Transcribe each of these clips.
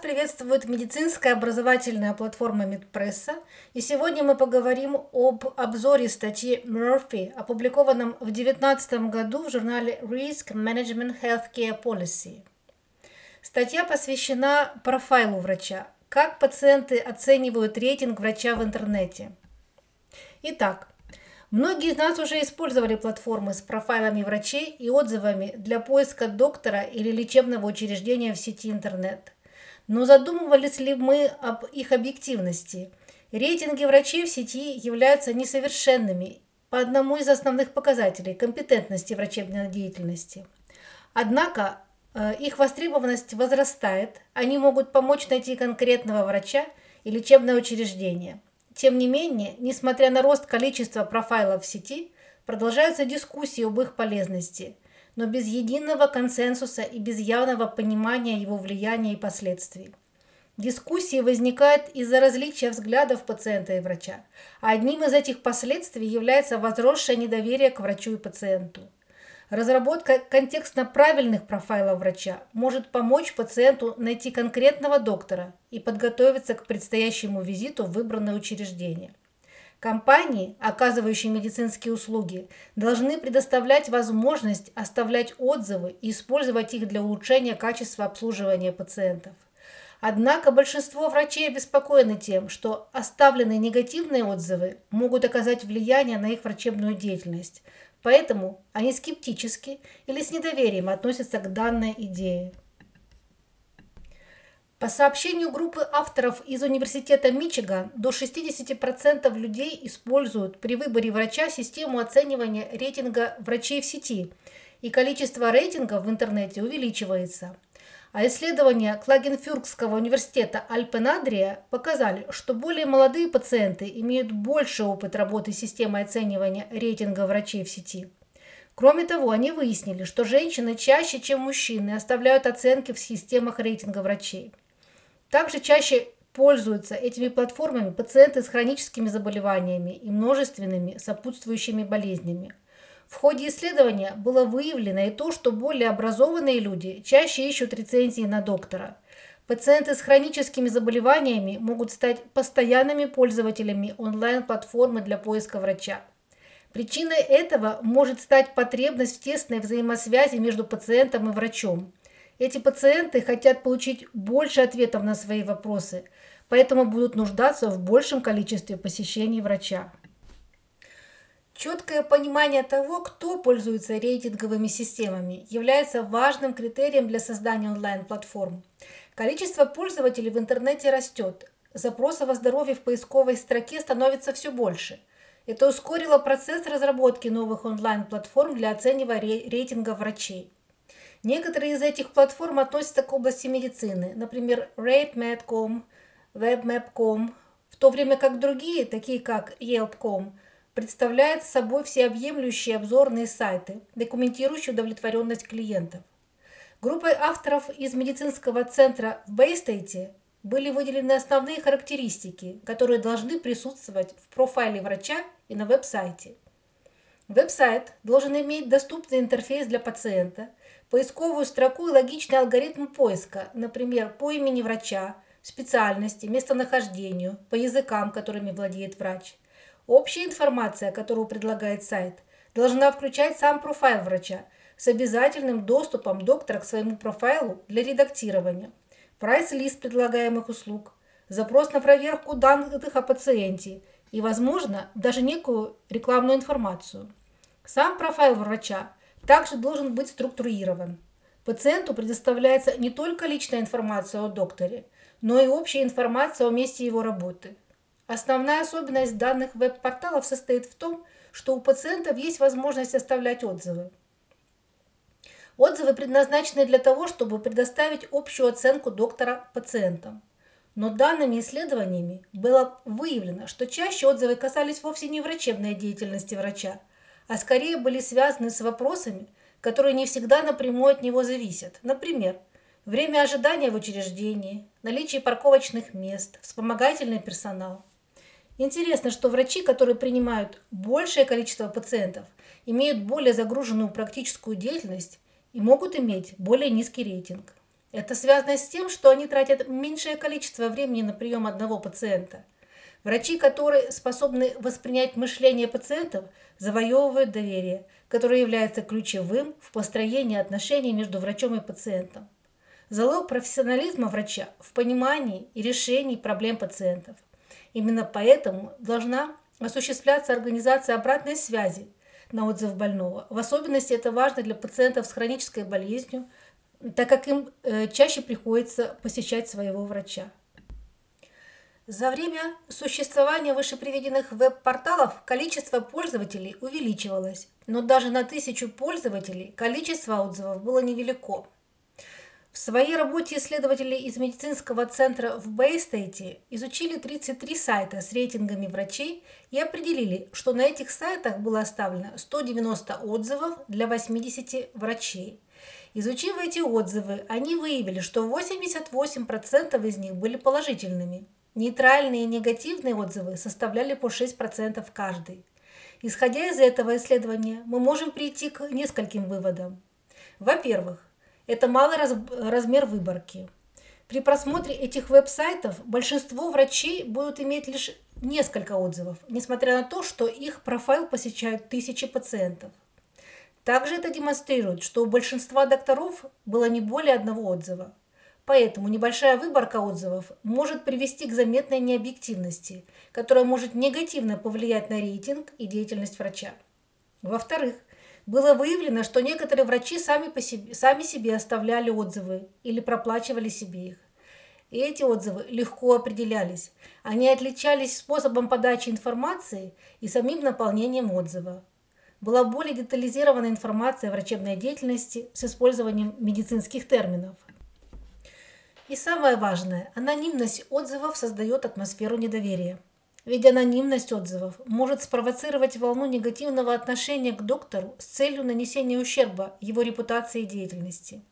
приветствует медицинская образовательная платформа Медпресса, и сегодня мы поговорим об обзоре статьи Murphy, опубликованном в 2019 году в журнале Risk Management Healthcare Policy. Статья посвящена профайлу врача, как пациенты оценивают рейтинг врача в интернете. Итак, Многие из нас уже использовали платформы с профайлами врачей и отзывами для поиска доктора или лечебного учреждения в сети интернет. Но задумывались ли мы об их объективности? Рейтинги врачей в сети являются несовершенными по одному из основных показателей – компетентности врачебной деятельности. Однако э, их востребованность возрастает, они могут помочь найти конкретного врача и лечебное учреждение – тем не менее, несмотря на рост количества профайлов в сети, продолжаются дискуссии об их полезности, но без единого консенсуса и без явного понимания его влияния и последствий. Дискуссии возникают из-за различия взглядов пациента и врача, а одним из этих последствий является возросшее недоверие к врачу и пациенту. Разработка контекстно правильных профайлов врача может помочь пациенту найти конкретного доктора и подготовиться к предстоящему визиту в выбранное учреждение. Компании, оказывающие медицинские услуги, должны предоставлять возможность оставлять отзывы и использовать их для улучшения качества обслуживания пациентов. Однако большинство врачей обеспокоены тем, что оставленные негативные отзывы могут оказать влияние на их врачебную деятельность, Поэтому они скептически или с недоверием относятся к данной идее. По сообщению группы авторов из Университета Мичиган, до 60% людей используют при выборе врача систему оценивания рейтинга врачей в сети, и количество рейтингов в интернете увеличивается – а исследования Клагенфюргского университета Альпенадрия показали, что более молодые пациенты имеют больше опыт работы с системой оценивания рейтинга врачей в сети. Кроме того, они выяснили, что женщины чаще, чем мужчины, оставляют оценки в системах рейтинга врачей. Также чаще пользуются этими платформами пациенты с хроническими заболеваниями и множественными сопутствующими болезнями. В ходе исследования было выявлено и то, что более образованные люди чаще ищут рецензии на доктора. Пациенты с хроническими заболеваниями могут стать постоянными пользователями онлайн-платформы для поиска врача. Причиной этого может стать потребность в тесной взаимосвязи между пациентом и врачом. Эти пациенты хотят получить больше ответов на свои вопросы, поэтому будут нуждаться в большем количестве посещений врача. Четкое понимание того, кто пользуется рейтинговыми системами, является важным критерием для создания онлайн-платформ. Количество пользователей в интернете растет. Запросов о здоровье в поисковой строке становится все больше. Это ускорило процесс разработки новых онлайн-платформ для оценивания рейтинга врачей. Некоторые из этих платформ относятся к области медицины, например, RateMed.com, WebMap.com, в то время как другие, такие как Yelp.com, представляет собой всеобъемлющие обзорные сайты, документирующие удовлетворенность клиентов. Группой авторов из медицинского центра в Бейстейте были выделены основные характеристики, которые должны присутствовать в профайле врача и на веб-сайте. Веб-сайт должен иметь доступный интерфейс для пациента, поисковую строку и логичный алгоритм поиска, например, по имени врача, специальности, местонахождению, по языкам, которыми владеет врач – Общая информация, которую предлагает сайт, должна включать сам профайл врача с обязательным доступом доктора к своему профайлу для редактирования, прайс-лист предлагаемых услуг, запрос на проверку данных о пациенте и, возможно, даже некую рекламную информацию. Сам профайл врача также должен быть структурирован. Пациенту предоставляется не только личная информация о докторе, но и общая информация о месте его работы – Основная особенность данных веб-порталов состоит в том, что у пациентов есть возможность оставлять отзывы. Отзывы предназначены для того, чтобы предоставить общую оценку доктора пациентам. Но данными исследованиями было выявлено, что чаще отзывы касались вовсе не врачебной деятельности врача, а скорее были связаны с вопросами, которые не всегда напрямую от него зависят. Например, время ожидания в учреждении, наличие парковочных мест, вспомогательный персонал – Интересно, что врачи, которые принимают большее количество пациентов, имеют более загруженную практическую деятельность и могут иметь более низкий рейтинг. Это связано с тем, что они тратят меньшее количество времени на прием одного пациента. Врачи, которые способны воспринять мышление пациентов, завоевывают доверие, которое является ключевым в построении отношений между врачом и пациентом. Залог профессионализма врача в понимании и решении проблем пациентов. Именно поэтому должна осуществляться организация обратной связи на отзыв больного. В особенности это важно для пациентов с хронической болезнью, так как им э, чаще приходится посещать своего врача. За время существования вышеприведенных веб-порталов количество пользователей увеличивалось, но даже на тысячу пользователей количество отзывов было невелико. В своей работе исследователи из медицинского центра в Бейстейте изучили 33 сайта с рейтингами врачей и определили, что на этих сайтах было оставлено 190 отзывов для 80 врачей. Изучив эти отзывы, они выявили, что 88% из них были положительными. Нейтральные и негативные отзывы составляли по 6% каждый. Исходя из этого исследования, мы можем прийти к нескольким выводам. Во-первых, это малый раз, размер выборки. При просмотре этих веб-сайтов большинство врачей будут иметь лишь несколько отзывов, несмотря на то, что их профайл посещают тысячи пациентов. Также это демонстрирует, что у большинства докторов было не более одного отзыва. Поэтому небольшая выборка отзывов может привести к заметной необъективности, которая может негативно повлиять на рейтинг и деятельность врача. Во-вторых, было выявлено, что некоторые врачи сами, по себе, сами себе оставляли отзывы или проплачивали себе их. И эти отзывы легко определялись. Они отличались способом подачи информации и самим наполнением отзыва. Была более детализированная информация о врачебной деятельности с использованием медицинских терминов. И самое важное, анонимность отзывов создает атмосферу недоверия. Ведь анонимность отзывов может спровоцировать волну негативного отношения к доктору с целью нанесения ущерба его репутации и деятельности.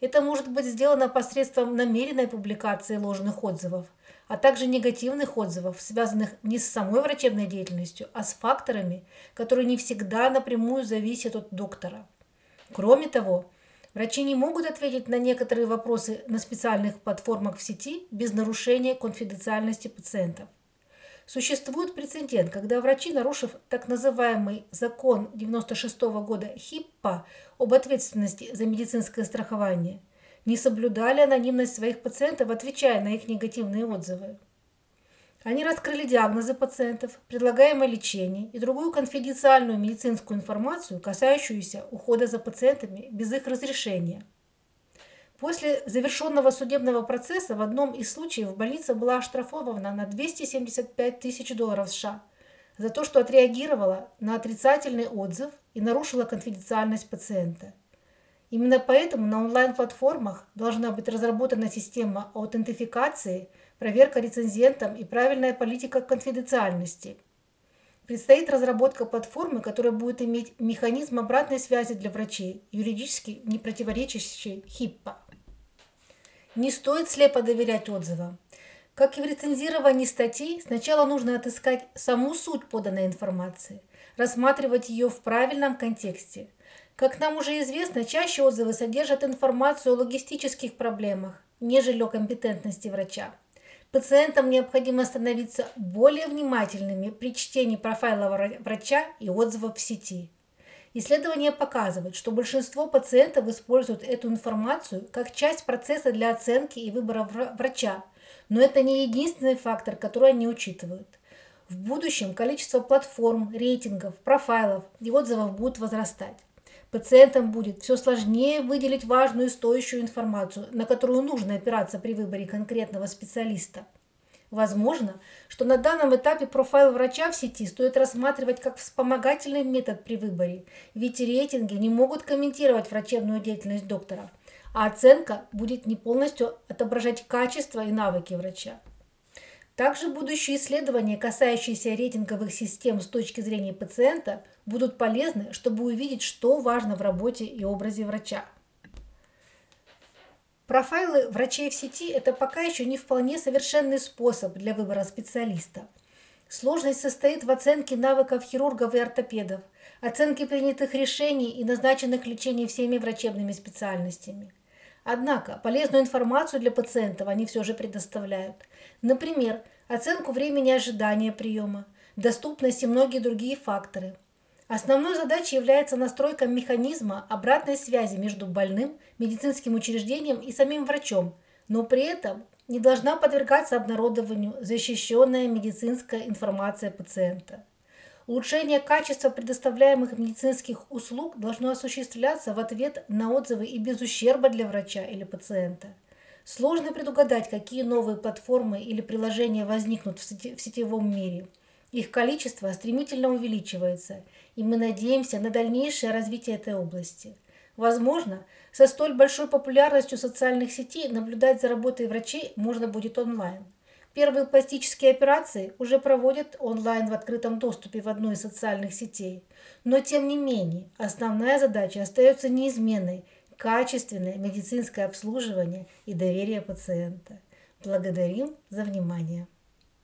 Это может быть сделано посредством намеренной публикации ложных отзывов, а также негативных отзывов, связанных не с самой врачебной деятельностью, а с факторами, которые не всегда напрямую зависят от доктора. Кроме того, врачи не могут ответить на некоторые вопросы на специальных платформах в сети без нарушения конфиденциальности пациентов. Существует прецедент, когда врачи, нарушив так называемый закон 96 -го года ХИППА об ответственности за медицинское страхование, не соблюдали анонимность своих пациентов, отвечая на их негативные отзывы. Они раскрыли диагнозы пациентов, предлагаемое лечение и другую конфиденциальную медицинскую информацию, касающуюся ухода за пациентами без их разрешения – После завершенного судебного процесса в одном из случаев больница была оштрафована на 275 тысяч долларов США за то, что отреагировала на отрицательный отзыв и нарушила конфиденциальность пациента. Именно поэтому на онлайн-платформах должна быть разработана система аутентификации, проверка рецензентам и правильная политика конфиденциальности. Предстоит разработка платформы, которая будет иметь механизм обратной связи для врачей, юридически не противоречащий ХИППА. Не стоит слепо доверять отзывам. Как и в рецензировании статей, сначала нужно отыскать саму суть поданной информации, рассматривать ее в правильном контексте. Как нам уже известно, чаще отзывы содержат информацию о логистических проблемах, нежели о компетентности врача. Пациентам необходимо становиться более внимательными при чтении профайла врача и отзывов в сети. Исследования показывают, что большинство пациентов используют эту информацию как часть процесса для оценки и выбора врача, но это не единственный фактор, который они учитывают. В будущем количество платформ, рейтингов, профайлов и отзывов будет возрастать. Пациентам будет все сложнее выделить важную и стоящую информацию, на которую нужно опираться при выборе конкретного специалиста – Возможно, что на данном этапе профайл врача в сети стоит рассматривать как вспомогательный метод при выборе, ведь рейтинги не могут комментировать врачебную деятельность доктора, а оценка будет не полностью отображать качество и навыки врача. Также будущие исследования, касающиеся рейтинговых систем с точки зрения пациента, будут полезны, чтобы увидеть, что важно в работе и образе врача. Профайлы врачей в сети – это пока еще не вполне совершенный способ для выбора специалиста. Сложность состоит в оценке навыков хирургов и ортопедов, оценке принятых решений и назначенных лечений всеми врачебными специальностями. Однако полезную информацию для пациентов они все же предоставляют. Например, оценку времени ожидания приема, доступность и многие другие факторы. Основной задачей является настройка механизма обратной связи между больным, медицинским учреждением и самим врачом, но при этом не должна подвергаться обнародованию защищенная медицинская информация пациента. Улучшение качества предоставляемых медицинских услуг должно осуществляться в ответ на отзывы и без ущерба для врача или пациента. Сложно предугадать, какие новые платформы или приложения возникнут в, сетевом мире. Их количество стремительно увеличивается, и мы надеемся на дальнейшее развитие этой области. Возможно, со столь большой популярностью социальных сетей наблюдать за работой врачей можно будет онлайн – Первые пластические операции уже проводят онлайн в открытом доступе в одной из социальных сетей. Но тем не менее, основная задача остается неизменной – качественное медицинское обслуживание и доверие пациента. Благодарим за внимание.